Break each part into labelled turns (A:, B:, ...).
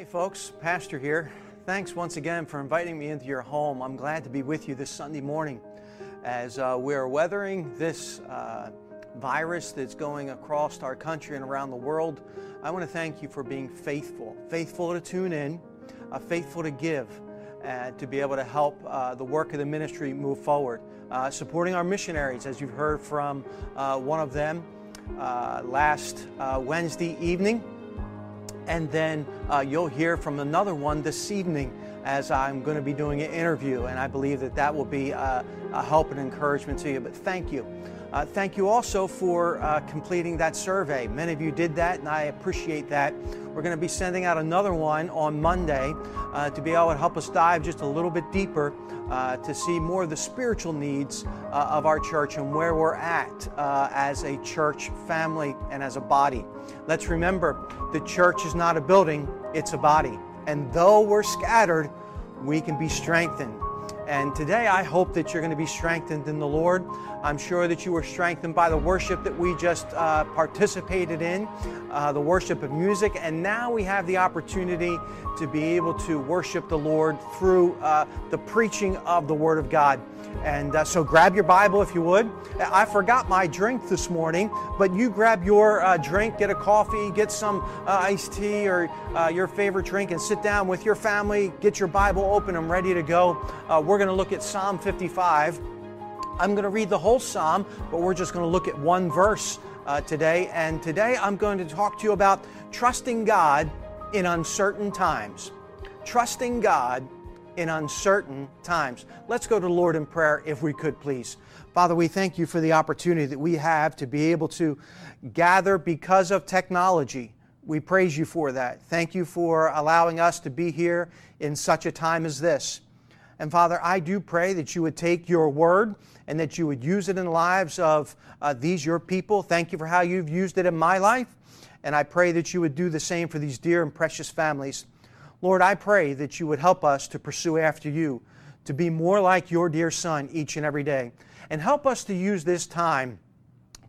A: Hey, folks, Pastor here. Thanks once again for inviting me into your home. I'm glad to be with you this Sunday morning as uh, we're weathering this uh, virus that's going across our country and around the world. I want to thank you for being faithful, faithful to tune in, uh, faithful to give, and to be able to help uh, the work of the ministry move forward. Uh, supporting our missionaries, as you've heard from uh, one of them last Wednesday evening and then uh, you'll hear from another one this evening as I'm going to be doing an interview, and I believe that that will be a, a help and encouragement to you. But thank you. Uh, thank you also for uh, completing that survey. Many of you did that, and I appreciate that. We're going to be sending out another one on Monday uh, to be able to help us dive just a little bit deeper uh, to see more of the spiritual needs uh, of our church and where we're at uh, as a church family and as a body. Let's remember the church is not a building, it's a body. And though we're scattered, we can be strengthened. And today I hope that you're going to be strengthened in the Lord. I'm sure that you were strengthened by the worship that we just uh, participated in, uh, the worship of music. And now we have the opportunity to be able to worship the Lord through uh, the preaching of the Word of God. And uh, so grab your Bible if you would. I forgot my drink this morning, but you grab your uh, drink, get a coffee, get some uh, iced tea or your favorite drink, and sit down with your family. Get your Bible open and ready to go. We're going to look at Psalm 55. I'm going to read the whole Psalm, but we're just going to look at one verse uh, today. And today I'm going to talk to you about trusting God in uncertain times. Trusting God in uncertain times. Let's go to the Lord in prayer if we could, please. Father, we thank you for the opportunity that we have to be able to gather because of technology. We praise you for that. Thank you for allowing us to be here in such a time as this. And Father, I do pray that you would take your word and that you would use it in the lives of uh, these, your people. Thank you for how you've used it in my life. And I pray that you would do the same for these dear and precious families. Lord, I pray that you would help us to pursue after you, to be more like your dear Son each and every day. And help us to use this time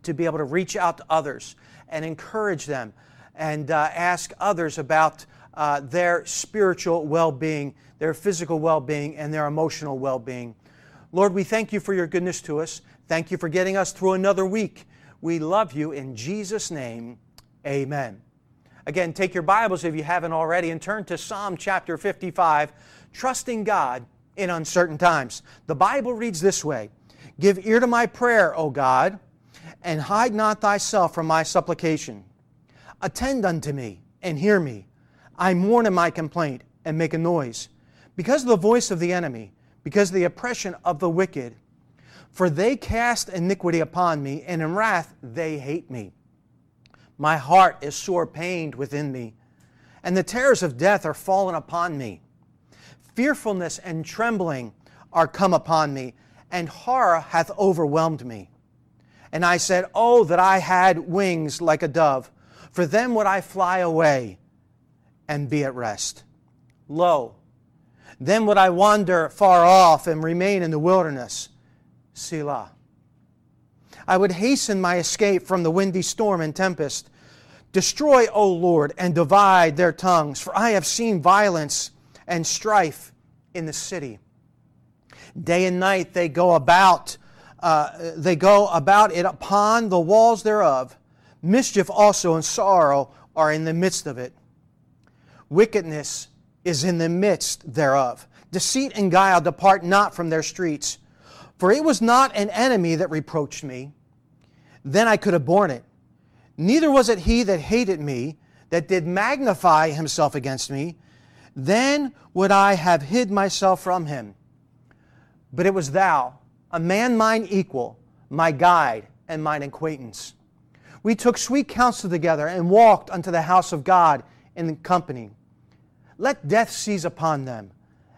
A: to be able to reach out to others and encourage them and uh, ask others about uh, their spiritual well being, their physical well being, and their emotional well being. Lord, we thank you for your goodness to us. Thank you for getting us through another week. We love you in Jesus' name. Amen. Again, take your Bibles if you haven't already and turn to Psalm chapter 55, trusting God in uncertain times. The Bible reads this way Give ear to my prayer, O God, and hide not thyself from my supplication. Attend unto me and hear me. I mourn in my complaint and make a noise because of the voice of the enemy, because of the oppression of the wicked. For they cast iniquity upon me, and in wrath they hate me. My heart is sore pained within me, and the terrors of death are fallen upon me. Fearfulness and trembling are come upon me, and horror hath overwhelmed me. And I said, Oh, that I had wings like a dove, for then would I fly away and be at rest. Lo, then would I wander far off and remain in the wilderness. Selah. I would hasten my escape from the windy storm and tempest. Destroy, O Lord, and divide their tongues, for I have seen violence and strife in the city. Day and night they go about, uh, they go about it upon the walls thereof. Mischief also and sorrow are in the midst of it. Wickedness is in the midst thereof. Deceit and guile depart not from their streets. For it was not an enemy that reproached me. Then I could have borne it. Neither was it he that hated me, that did magnify himself against me. Then would I have hid myself from him. But it was thou, a man mine equal, my guide and mine acquaintance. We took sweet counsel together and walked unto the house of God in company. Let death seize upon them,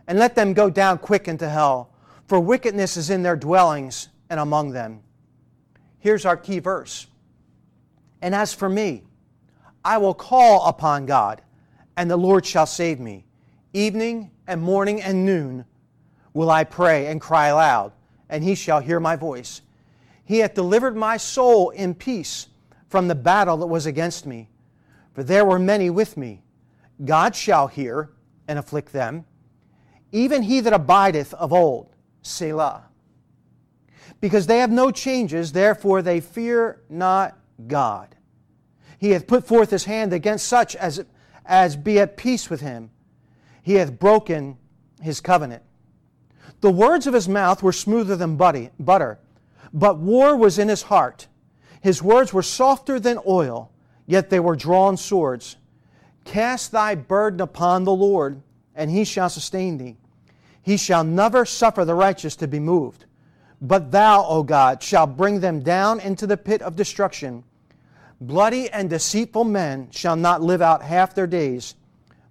A: and let them go down quick into hell for wickedness is in their dwellings and among them. Here's our key verse. And as for me, I will call upon God, and the Lord shall save me. Evening and morning and noon will I pray and cry aloud, and he shall hear my voice. He hath delivered my soul in peace from the battle that was against me. For there were many with me. God shall hear and afflict them, even he that abideth of old, Selah. Because they have no changes, therefore they fear not God. He hath put forth his hand against such as, as be at peace with him. He hath broken his covenant. The words of his mouth were smoother than butter, but war was in his heart. His words were softer than oil, yet they were drawn swords. Cast thy burden upon the Lord, and he shall sustain thee. He shall never suffer the righteous to be moved. But thou, O God, shalt bring them down into the pit of destruction. Bloody and deceitful men shall not live out half their days,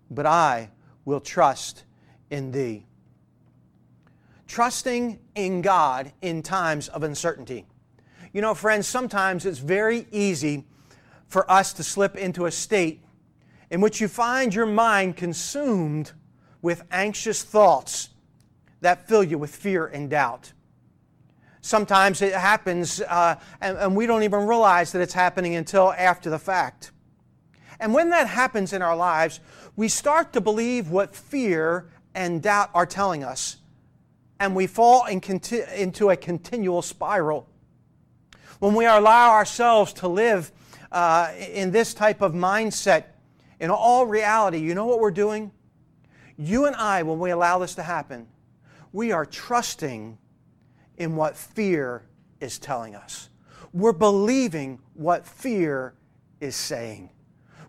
A: but I will trust in thee. Trusting in God in times of uncertainty. You know, friends, sometimes it's very easy for us to slip into a state in which you find your mind consumed with anxious thoughts that fill you with fear and doubt. Sometimes it happens, uh, and, and we don't even realize that it's happening until after the fact. And when that happens in our lives, we start to believe what fear and doubt are telling us, and we fall in conti- into a continual spiral. When we allow ourselves to live uh, in this type of mindset, in all reality, you know what we're doing? You and I, when we allow this to happen, we are trusting in what fear is telling us. We're believing what fear is saying.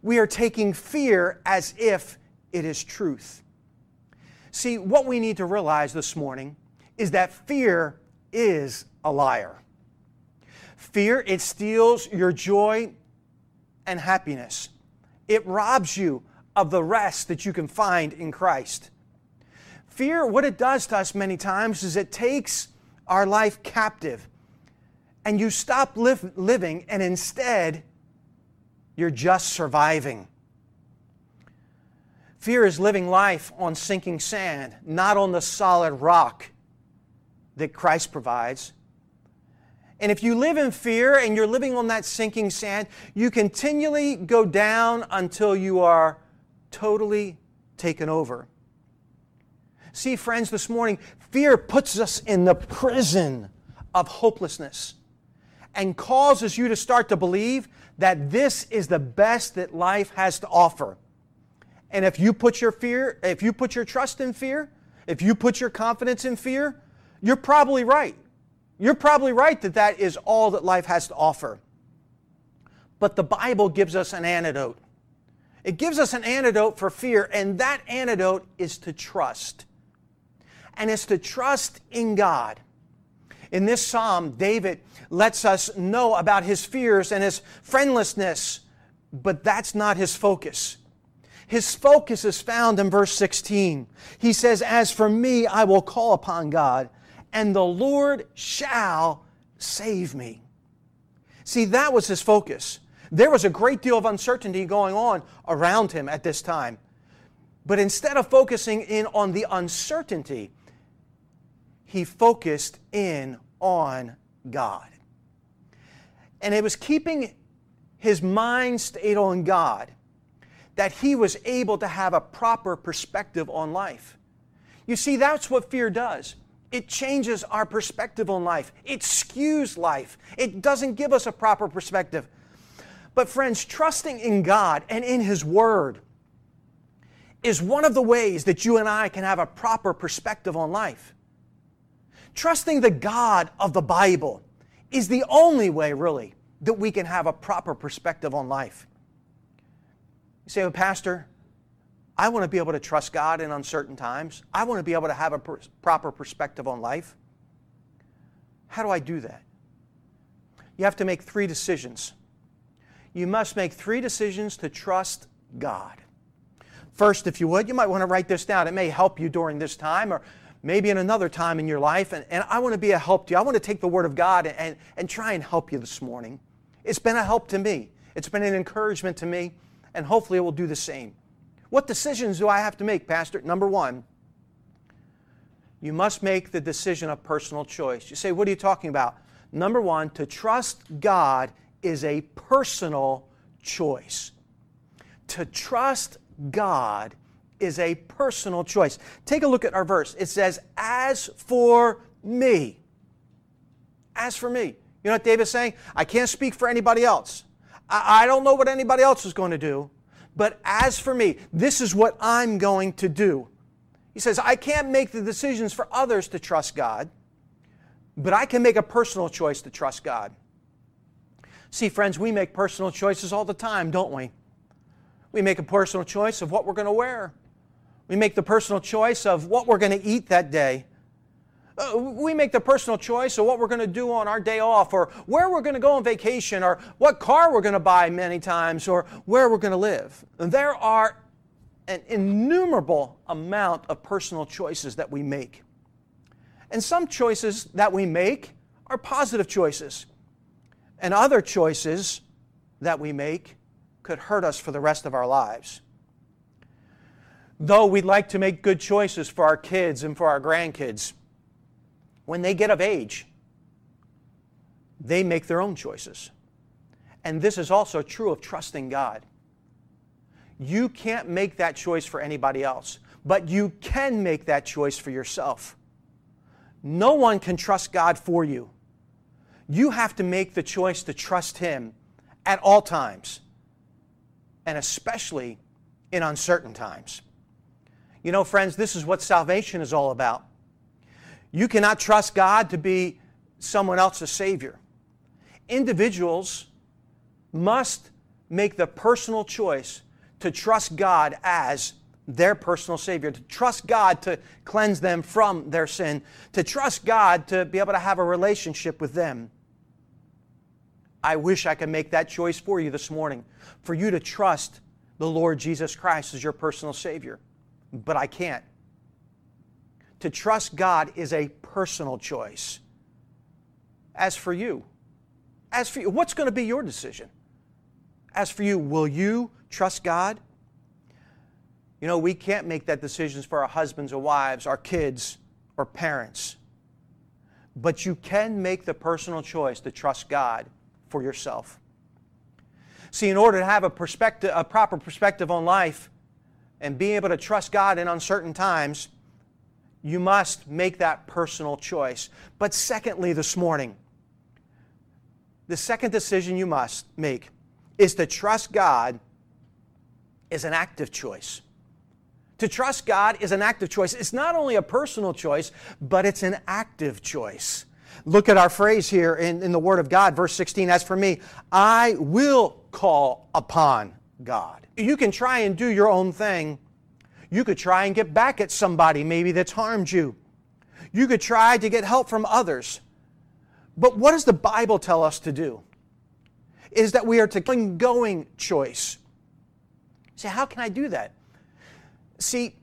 A: We are taking fear as if it is truth. See, what we need to realize this morning is that fear is a liar. Fear, it steals your joy and happiness. It robs you of the rest that you can find in Christ. Fear, what it does to us many times is it takes our life captive and you stop live, living and instead you're just surviving. Fear is living life on sinking sand, not on the solid rock that Christ provides. And if you live in fear and you're living on that sinking sand, you continually go down until you are totally taken over. See, friends, this morning, fear puts us in the prison of hopelessness and causes you to start to believe that this is the best that life has to offer. And if you put your fear, if you put your trust in fear, if you put your confidence in fear, you're probably right. You're probably right that that is all that life has to offer. But the Bible gives us an antidote. It gives us an antidote for fear, and that antidote is to trust and it's to trust in God. In this psalm, David lets us know about his fears and his friendlessness, but that's not his focus. His focus is found in verse 16. He says, As for me, I will call upon God, and the Lord shall save me. See, that was his focus. There was a great deal of uncertainty going on around him at this time. But instead of focusing in on the uncertainty, he focused in on God. And it was keeping his mind stayed on God that he was able to have a proper perspective on life. You see, that's what fear does. It changes our perspective on life. It skews life. It doesn't give us a proper perspective. But, friends, trusting in God and in His Word is one of the ways that you and I can have a proper perspective on life. Trusting the God of the Bible is the only way, really, that we can have a proper perspective on life. You say, well, Pastor, I want to be able to trust God in uncertain times. I want to be able to have a per- proper perspective on life. How do I do that? You have to make three decisions. You must make three decisions to trust God. First, if you would, you might want to write this down. It may help you during this time or maybe in another time in your life. And, and I want to be a help to you. I want to take the Word of God and, and, and try and help you this morning. It's been a help to me, it's been an encouragement to me, and hopefully it will do the same. What decisions do I have to make, Pastor? Number one, you must make the decision of personal choice. You say, what are you talking about? Number one, to trust God is a personal choice. To trust God is a personal choice. Take a look at our verse. It says, As for me, as for me. You know what David's saying? I can't speak for anybody else. I, I don't know what anybody else is going to do. But as for me, this is what I'm going to do. He says, I can't make the decisions for others to trust God, but I can make a personal choice to trust God. See, friends, we make personal choices all the time, don't we? We make a personal choice of what we're going to wear. We make the personal choice of what we're going to eat that day. Uh, we make the personal choice of what we're going to do on our day off, or where we're going to go on vacation, or what car we're going to buy many times, or where we're going to live. There are an innumerable amount of personal choices that we make. And some choices that we make are positive choices, and other choices that we make could hurt us for the rest of our lives. Though we'd like to make good choices for our kids and for our grandkids, when they get of age, they make their own choices. And this is also true of trusting God. You can't make that choice for anybody else, but you can make that choice for yourself. No one can trust God for you. You have to make the choice to trust Him at all times, and especially in uncertain times. You know, friends, this is what salvation is all about. You cannot trust God to be someone else's Savior. Individuals must make the personal choice to trust God as their personal Savior, to trust God to cleanse them from their sin, to trust God to be able to have a relationship with them. I wish I could make that choice for you this morning, for you to trust the Lord Jesus Christ as your personal Savior. But I can't. To trust God is a personal choice. As for you, as for you, what's going to be your decision? As for you, will you trust God? You know, we can't make that decisions for our husbands or wives, our kids or parents. But you can make the personal choice to trust God for yourself. See, in order to have a perspective, a proper perspective on life and be able to trust God in uncertain times, you must make that personal choice. But secondly, this morning, the second decision you must make is to trust God is an active choice. To trust God is an active choice. It's not only a personal choice, but it's an active choice. Look at our phrase here in, in the Word of God, verse 16. As for me, I will call upon God. You can try and do your own thing, you could try and get back at somebody maybe that's harmed you. You could try to get help from others. But what does the Bible tell us to do? Is that we are to going choice. See, how can I do that? See,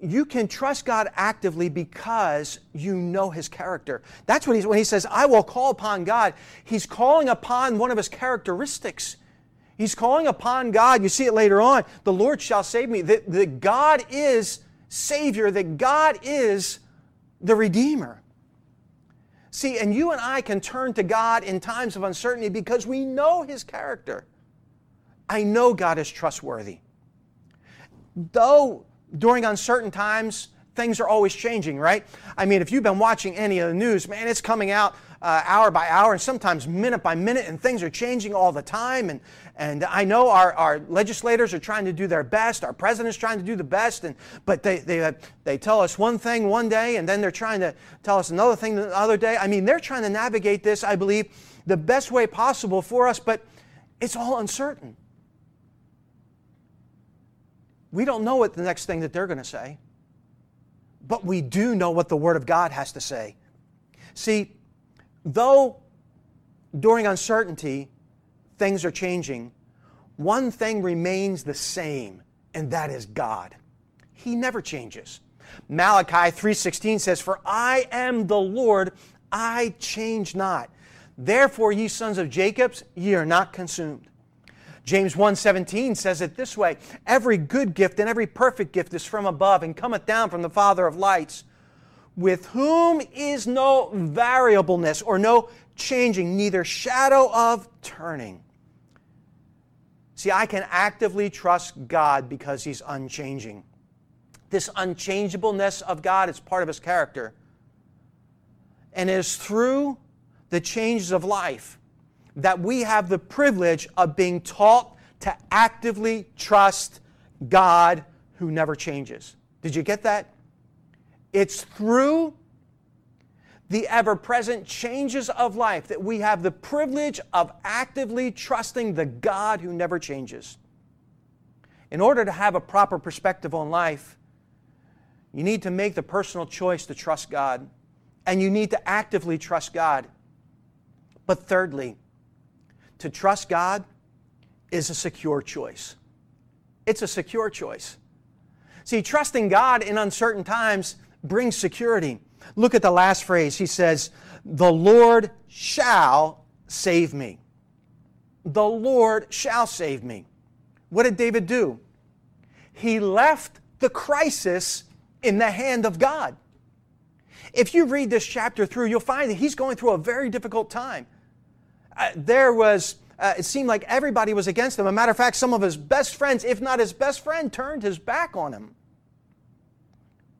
A: you can trust God actively because you know His character. That's what he's when He says, I will call upon God. He's calling upon one of His characteristics. He's calling upon God. You see it later on. The Lord shall save me. That, that God is Savior, that God is the Redeemer. See, and you and I can turn to God in times of uncertainty because we know His character. I know God is trustworthy. Though during uncertain times, things are always changing, right? I mean, if you've been watching any of the news, man, it's coming out uh, hour by hour and sometimes minute by minute, and things are changing all the time. And, and I know our, our legislators are trying to do their best, our president's trying to do the best, and, but they, they, uh, they tell us one thing one day, and then they're trying to tell us another thing the other day. I mean, they're trying to navigate this, I believe, the best way possible for us, but it's all uncertain. We don't know what the next thing that they're going to say, but we do know what the Word of God has to say. See, though during uncertainty things are changing, one thing remains the same, and that is God. He never changes. Malachi 3:16 says, "For I am the Lord, I change not. Therefore, ye sons of Jacob, ye are not consumed." James 1:17 says it this way, "Every good gift and every perfect gift is from above and cometh down from the Father of lights." With whom is no variableness or no changing, neither shadow of turning. See, I can actively trust God because He's unchanging. This unchangeableness of God is part of His character. And it is through the changes of life that we have the privilege of being taught to actively trust God who never changes. Did you get that? It's through the ever present changes of life that we have the privilege of actively trusting the God who never changes. In order to have a proper perspective on life, you need to make the personal choice to trust God, and you need to actively trust God. But thirdly, to trust God is a secure choice. It's a secure choice. See, trusting God in uncertain times brings security. Look at the last phrase. He says, The Lord shall save me. The Lord shall save me. What did David do? He left the crisis in the hand of God. If you read this chapter through, you'll find that he's going through a very difficult time. Uh, there was, uh, it seemed like everybody was against him. a matter of fact, some of his best friends, if not his best friend, turned his back on him.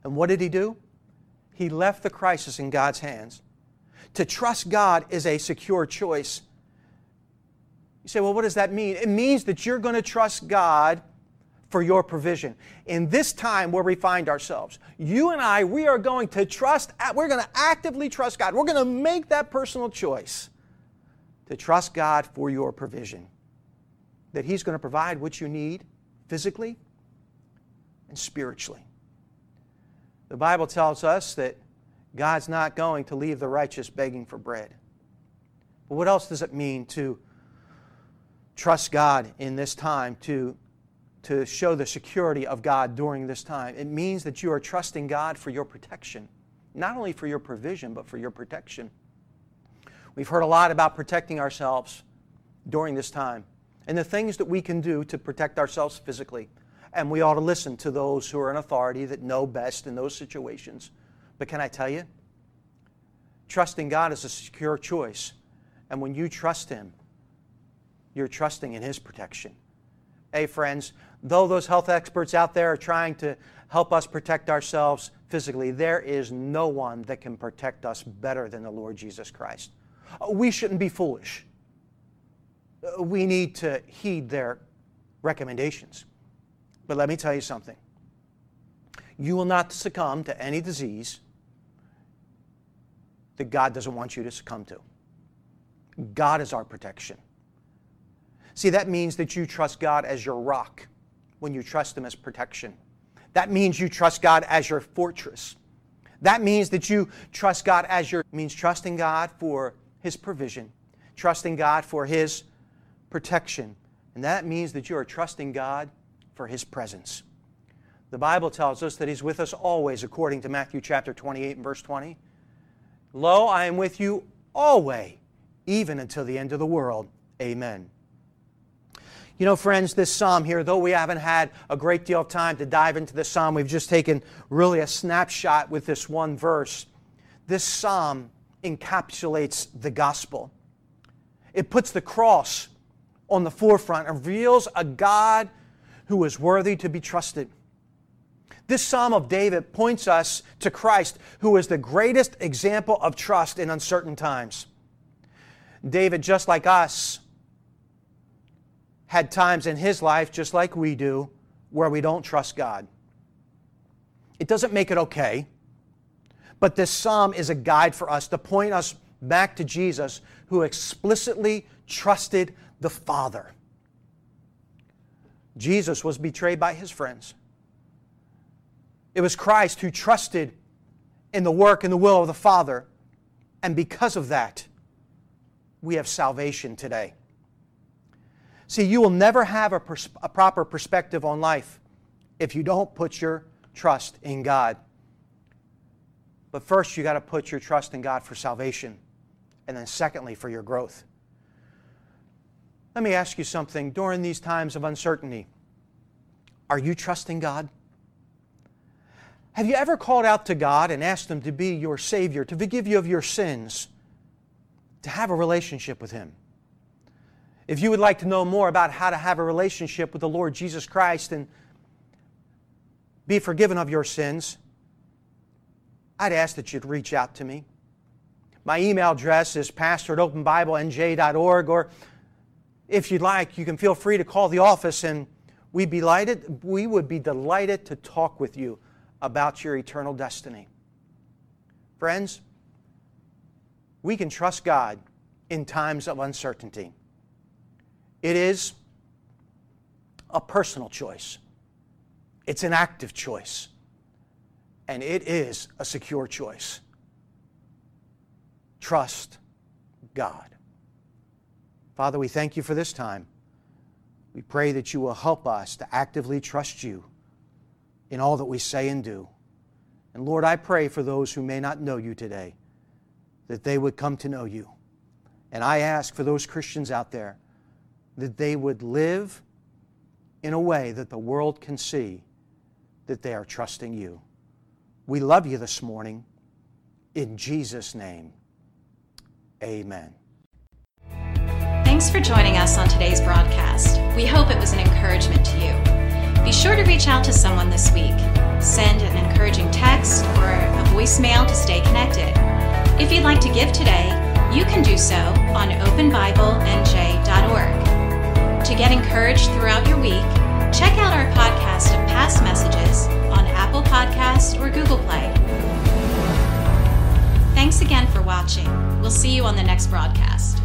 A: And what did he do? He left the crisis in God's hands. To trust God is a secure choice. You say, well, what does that mean? It means that you're going to trust God for your provision. In this time where we find ourselves, you and I, we are going to trust, we're going to actively trust God. We're going to make that personal choice to trust God for your provision. That He's going to provide what you need physically and spiritually. The Bible tells us that God's not going to leave the righteous begging for bread. But what else does it mean to trust God in this time, to, to show the security of God during this time? It means that you are trusting God for your protection, not only for your provision, but for your protection. We've heard a lot about protecting ourselves during this time and the things that we can do to protect ourselves physically and we ought to listen to those who are in authority that know best in those situations. But can I tell you? Trusting God is a secure choice. And when you trust Him, you're trusting in His protection. Hey, friends, though those health experts out there are trying to help us protect ourselves physically, there is no one that can protect us better than the Lord Jesus Christ. We shouldn't be foolish. We need to heed their recommendations. But let me tell you something. You will not succumb to any disease that God doesn't want you to succumb to. God is our protection. See, that means that you trust God as your rock when you trust Him as protection. That means you trust God as your fortress. That means that you trust God as your means trusting God for His provision, trusting God for His protection. And that means that you are trusting God for his presence. The Bible tells us that he's with us always, according to Matthew chapter 28 and verse 20. Lo, I am with you always, even until the end of the world. Amen. You know, friends, this psalm here, though we haven't had a great deal of time to dive into this psalm, we've just taken really a snapshot with this one verse. This psalm encapsulates the gospel. It puts the cross on the forefront and reveals a God who is worthy to be trusted. This Psalm of David points us to Christ, who is the greatest example of trust in uncertain times. David, just like us, had times in his life, just like we do, where we don't trust God. It doesn't make it okay, but this psalm is a guide for us to point us back to Jesus, who explicitly trusted the Father. Jesus was betrayed by his friends. It was Christ who trusted in the work and the will of the Father. And because of that, we have salvation today. See, you will never have a, pers- a proper perspective on life if you don't put your trust in God. But first, you got to put your trust in God for salvation. And then, secondly, for your growth. Let me ask you something. During these times of uncertainty, are you trusting God? Have you ever called out to God and asked Him to be your Savior, to forgive you of your sins, to have a relationship with Him? If you would like to know more about how to have a relationship with the Lord Jesus Christ and be forgiven of your sins, I'd ask that you'd reach out to me. My email address is pastor or if you'd like, you can feel free to call the office and we'd be delighted, we would be delighted to talk with you about your eternal destiny. Friends, we can trust God in times of uncertainty. It is a personal choice, it's an active choice, and it is a secure choice. Trust God. Father, we thank you for this time. We pray that you will help us to actively trust you in all that we say and do. And Lord, I pray for those who may not know you today that they would come to know you. And I ask for those Christians out there that they would live in a way that the world can see that they are trusting you. We love you this morning. In Jesus' name, amen.
B: Thanks for joining us on today's broadcast. We hope it was an encouragement to you. Be sure to reach out to someone this week. Send an encouraging text or a voicemail to stay connected. If you'd like to give today, you can do so on openbiblenj.org. To get encouraged throughout your week, check out our podcast of past messages on Apple Podcast or Google Play. Thanks again for watching. We'll see you on the next broadcast.